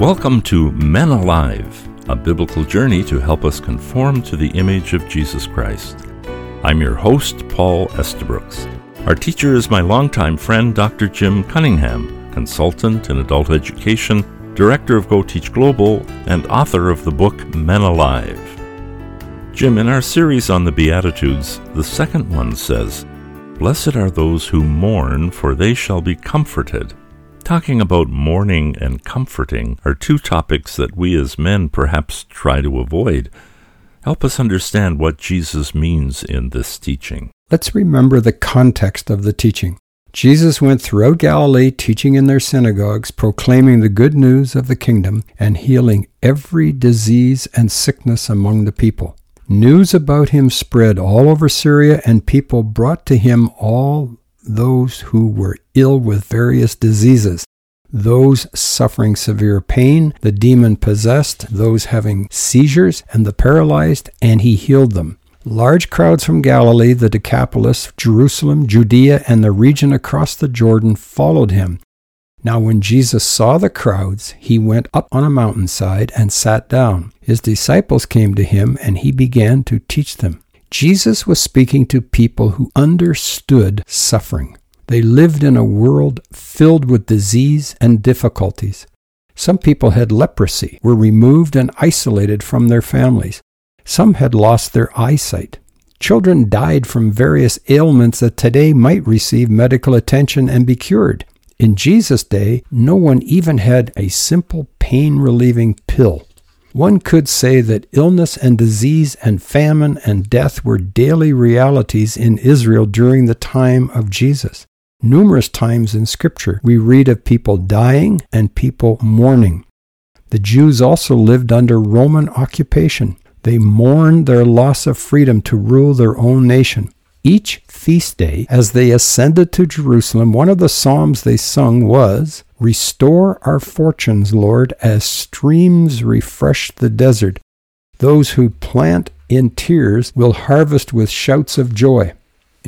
Welcome to Men Alive, a biblical journey to help us conform to the image of Jesus Christ. I'm your host, Paul Estabrooks. Our teacher is my longtime friend, Dr. Jim Cunningham, consultant in adult education, director of Go Teach Global, and author of the book Men Alive. Jim, in our series on the Beatitudes, the second one says, Blessed are those who mourn, for they shall be comforted. Talking about mourning and comforting are two topics that we as men perhaps try to avoid. Help us understand what Jesus means in this teaching. Let's remember the context of the teaching. Jesus went throughout Galilee teaching in their synagogues, proclaiming the good news of the kingdom, and healing every disease and sickness among the people. News about him spread all over Syria, and people brought to him all those who were ill with various diseases, those suffering severe pain, the demon possessed, those having seizures, and the paralyzed, and he healed them. Large crowds from Galilee, the Decapolis, Jerusalem, Judea, and the region across the Jordan followed him. Now, when Jesus saw the crowds, he went up on a mountainside and sat down. His disciples came to him, and he began to teach them. Jesus was speaking to people who understood suffering. They lived in a world filled with disease and difficulties. Some people had leprosy, were removed and isolated from their families. Some had lost their eyesight. Children died from various ailments that today might receive medical attention and be cured. In Jesus' day, no one even had a simple pain relieving pill. One could say that illness and disease and famine and death were daily realities in Israel during the time of Jesus. Numerous times in Scripture, we read of people dying and people mourning. The Jews also lived under Roman occupation. They mourned their loss of freedom to rule their own nation. Each feast day, as they ascended to Jerusalem, one of the psalms they sung was, Restore our fortunes, Lord, as streams refresh the desert. Those who plant in tears will harvest with shouts of joy.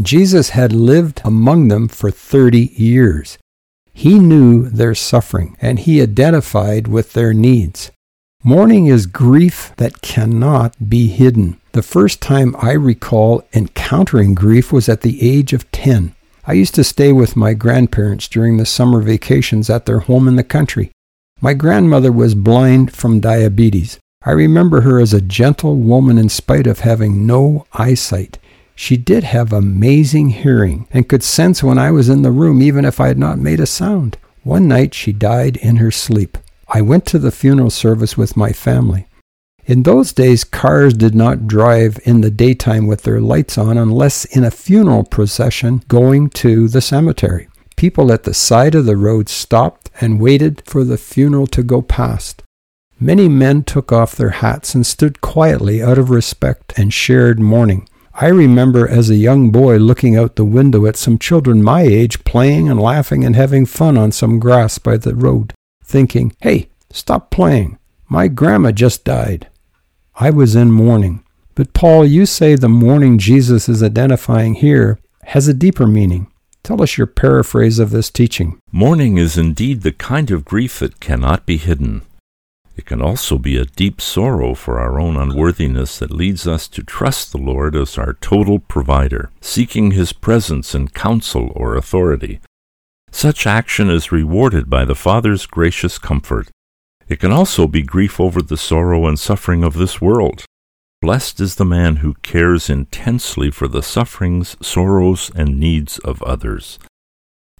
Jesus had lived among them for 30 years. He knew their suffering and he identified with their needs. Mourning is grief that cannot be hidden. The first time I recall encountering grief was at the age of 10. I used to stay with my grandparents during the summer vacations at their home in the country. My grandmother was blind from diabetes. I remember her as a gentle woman in spite of having no eyesight. She did have amazing hearing and could sense when I was in the room even if I had not made a sound. One night she died in her sleep. I went to the funeral service with my family. In those days, cars did not drive in the daytime with their lights on unless in a funeral procession going to the cemetery. People at the side of the road stopped and waited for the funeral to go past. Many men took off their hats and stood quietly out of respect and shared mourning. I remember as a young boy looking out the window at some children my age playing and laughing and having fun on some grass by the road, thinking, hey, stop playing. My grandma just died. I was in mourning. But Paul, you say the mourning Jesus is identifying here has a deeper meaning. Tell us your paraphrase of this teaching. Mourning is indeed the kind of grief that cannot be hidden. It can also be a deep sorrow for our own unworthiness that leads us to trust the Lord as our total provider, seeking His presence and counsel or authority. Such action is rewarded by the Father's gracious comfort it can also be grief over the sorrow and suffering of this world. Blessed is the man who cares intensely for the sufferings, sorrows, and needs of others.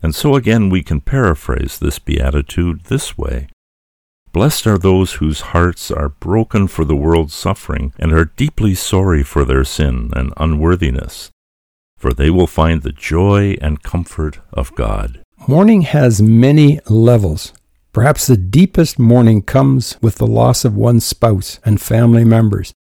And so again we can paraphrase this beatitude this way Blessed are those whose hearts are broken for the world's suffering and are deeply sorry for their sin and unworthiness, for they will find the joy and comfort of God. Mourning has many levels. Perhaps the deepest mourning comes with the loss of one's spouse and family members.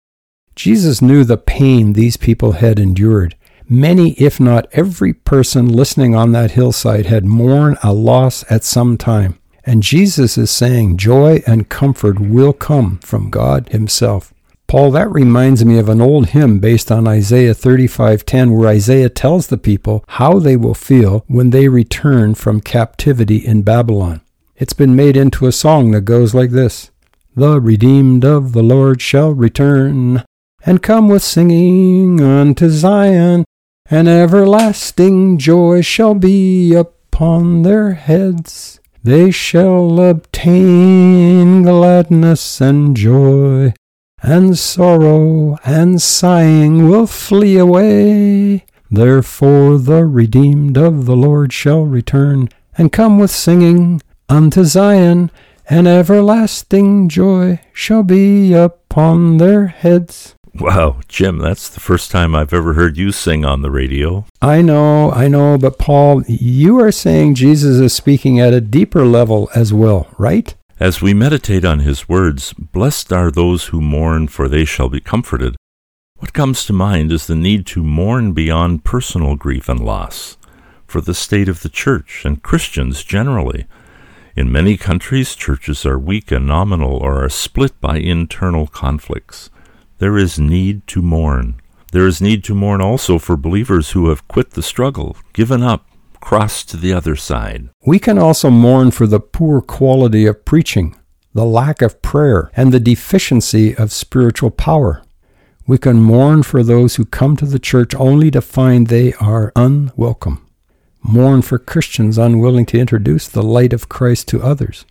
Jesus knew the pain these people had endured. Many, if not every person listening on that hillside had mourned a loss at some time. And Jesus is saying joy and comfort will come from God Himself. Paul, that reminds me of an old hymn based on Isaiah 35:10 where Isaiah tells the people how they will feel when they return from captivity in Babylon. It's been made into a song that goes like this The redeemed of the Lord shall return, and come with singing unto Zion, and everlasting joy shall be upon their heads. They shall obtain gladness and joy, and sorrow and sighing will flee away. Therefore the redeemed of the Lord shall return, and come with singing unto Zion, and everlasting joy shall be upon their heads. Wow, Jim, that's the first time I've ever heard you sing on the radio. I know, I know, but Paul, you are saying Jesus is speaking at a deeper level as well, right? As we meditate on his words, blessed are those who mourn, for they shall be comforted. What comes to mind is the need to mourn beyond personal grief and loss, for the state of the church and Christians generally. In many countries, churches are weak and nominal or are split by internal conflicts. There is need to mourn. There is need to mourn also for believers who have quit the struggle, given up, crossed to the other side. We can also mourn for the poor quality of preaching, the lack of prayer, and the deficiency of spiritual power. We can mourn for those who come to the church only to find they are unwelcome. Mourn for Christians unwilling to introduce the light of Christ to others.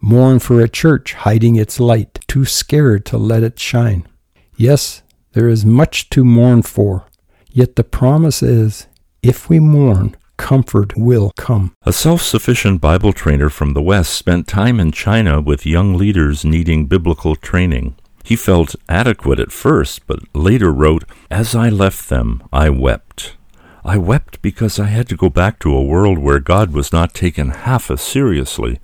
Mourn for a church hiding its light, too scared to let it shine. Yes, there is much to mourn for, yet the promise is if we mourn, comfort will come. A self sufficient Bible trainer from the West spent time in China with young leaders needing biblical training. He felt adequate at first, but later wrote, As I left them, I wept. I wept because I had to go back to a world where God was not taken half as seriously.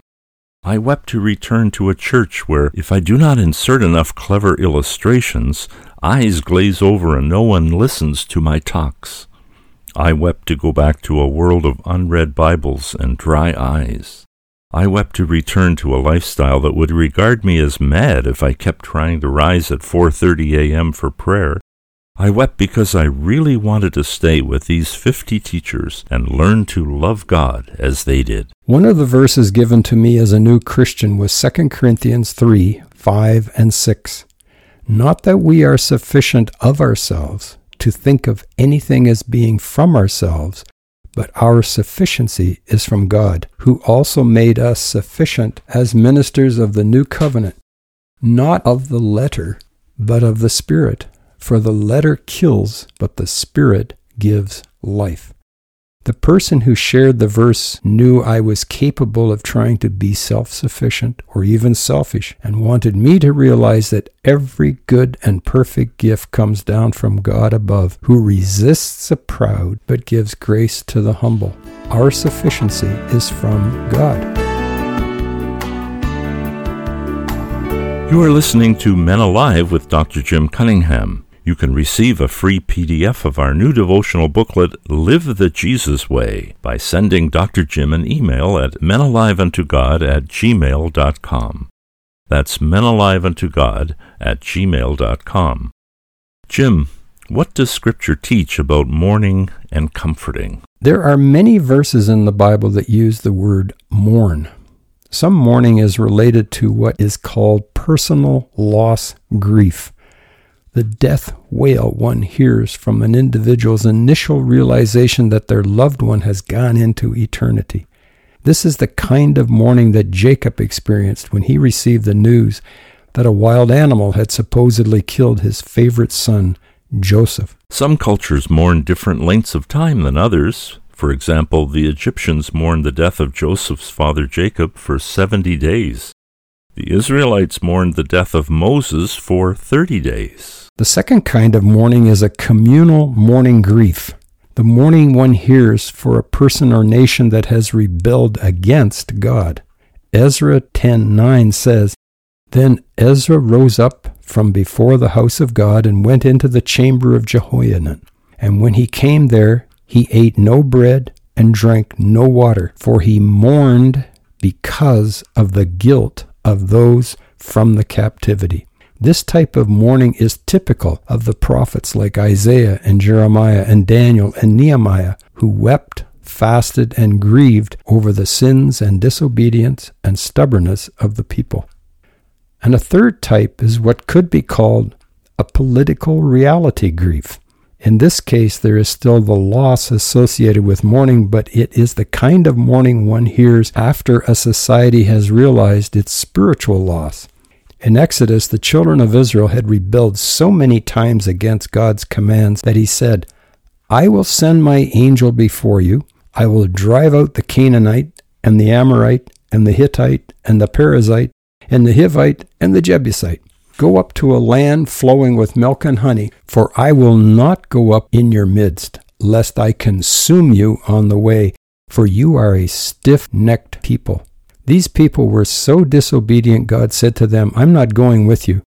I wept to return to a church where, if I do not insert enough clever illustrations, eyes glaze over and no one listens to my talks. I wept to go back to a world of unread Bibles and dry eyes. I wept to return to a lifestyle that would regard me as mad if I kept trying to rise at 4:30 a.m. for prayer I wept because I really wanted to stay with these 50 teachers and learn to love God as they did. One of the verses given to me as a new Christian was 2 Corinthians 3 5 and 6. Not that we are sufficient of ourselves to think of anything as being from ourselves, but our sufficiency is from God, who also made us sufficient as ministers of the new covenant, not of the letter, but of the Spirit. For the letter kills, but the Spirit gives life. The person who shared the verse knew I was capable of trying to be self sufficient or even selfish and wanted me to realize that every good and perfect gift comes down from God above, who resists the proud but gives grace to the humble. Our sufficiency is from God. You are listening to Men Alive with Dr. Jim Cunningham. You can receive a free PDF of our new devotional booklet, Live the Jesus Way, by sending Dr. Jim an email at menaliveuntogod at gmail.com. That's menaliveuntogod at gmail.com. Jim, what does Scripture teach about mourning and comforting? There are many verses in the Bible that use the word mourn. Some mourning is related to what is called personal loss grief the death wail one hears from an individual's initial realization that their loved one has gone into eternity. This is the kind of mourning that Jacob experienced when he received the news that a wild animal had supposedly killed his favorite son, Joseph. Some cultures mourn different lengths of time than others. For example, the Egyptians mourned the death of Joseph's father Jacob for 70 days. The Israelites mourned the death of Moses for 30 days. The second kind of mourning is a communal mourning grief. The mourning one hears for a person or nation that has rebelled against God. Ezra 10:9 says, Then Ezra rose up from before the house of God and went into the chamber of Jehoiakim. And when he came there, he ate no bread and drank no water, for he mourned because of the guilt of those from the captivity. This type of mourning is typical of the prophets like Isaiah and Jeremiah and Daniel and Nehemiah, who wept fasted, and grieved over the sins and disobedience and stubbornness of the people. And a third type is what could be called a political reality grief. In this case, there is still the loss associated with mourning, but it is the kind of mourning one hears after a society has realized its spiritual loss. In Exodus, the children of Israel had rebelled so many times against God's commands that he said, I will send my angel before you. I will drive out the Canaanite and the Amorite and the Hittite and the Perizzite and the Hivite and the Jebusite. Go up to a land flowing with milk and honey, for I will not go up in your midst, lest I consume you on the way, for you are a stiff necked people. These people were so disobedient, God said to them, I'm not going with you.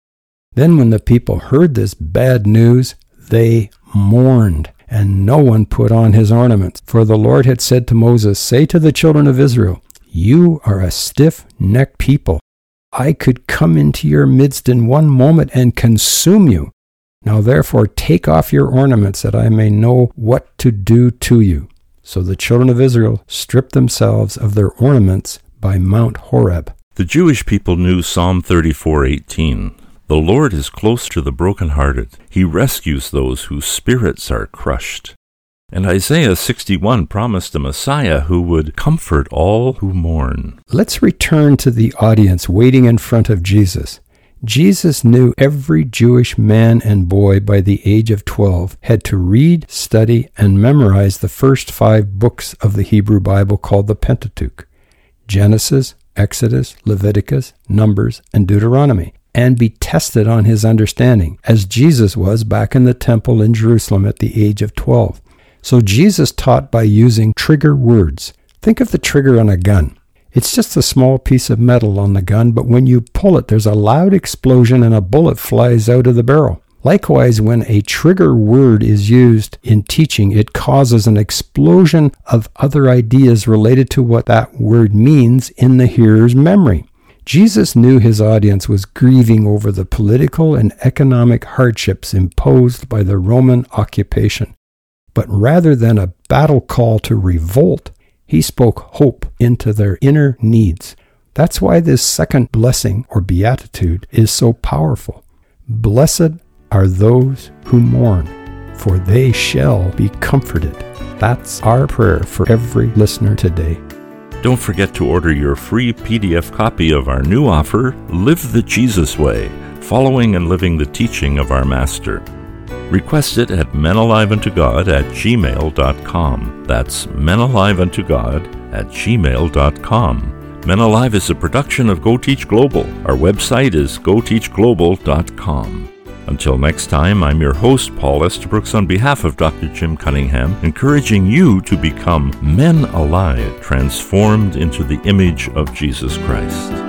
Then, when the people heard this bad news, they mourned, and no one put on his ornaments. For the Lord had said to Moses, Say to the children of Israel, You are a stiff necked people. I could come into your midst in one moment and consume you. Now therefore take off your ornaments that I may know what to do to you. So the children of Israel stripped themselves of their ornaments by Mount Horeb. The Jewish people knew Psalm 34:18. The Lord is close to the brokenhearted. He rescues those whose spirits are crushed. And Isaiah 61 promised a Messiah who would comfort all who mourn. Let's return to the audience waiting in front of Jesus. Jesus knew every Jewish man and boy by the age of 12 had to read, study, and memorize the first five books of the Hebrew Bible called the Pentateuch Genesis, Exodus, Leviticus, Numbers, and Deuteronomy, and be tested on his understanding, as Jesus was back in the temple in Jerusalem at the age of 12. So Jesus taught by using trigger words. Think of the trigger on a gun. It's just a small piece of metal on the gun, but when you pull it, there's a loud explosion and a bullet flies out of the barrel. Likewise, when a trigger word is used in teaching, it causes an explosion of other ideas related to what that word means in the hearer's memory. Jesus knew his audience was grieving over the political and economic hardships imposed by the Roman occupation. But rather than a battle call to revolt, he spoke hope into their inner needs. That's why this second blessing or beatitude is so powerful. Blessed are those who mourn, for they shall be comforted. That's our prayer for every listener today. Don't forget to order your free PDF copy of our new offer, Live the Jesus Way, following and living the teaching of our Master. Request it at menaliveuntogod at gmail.com. That's menaliveuntogod at gmail.com. Men Alive is a production of Go Teach Global. Our website is goteachglobal.com. Until next time, I'm your host, Paul Estabrooks, on behalf of Dr. Jim Cunningham, encouraging you to become men alive, transformed into the image of Jesus Christ.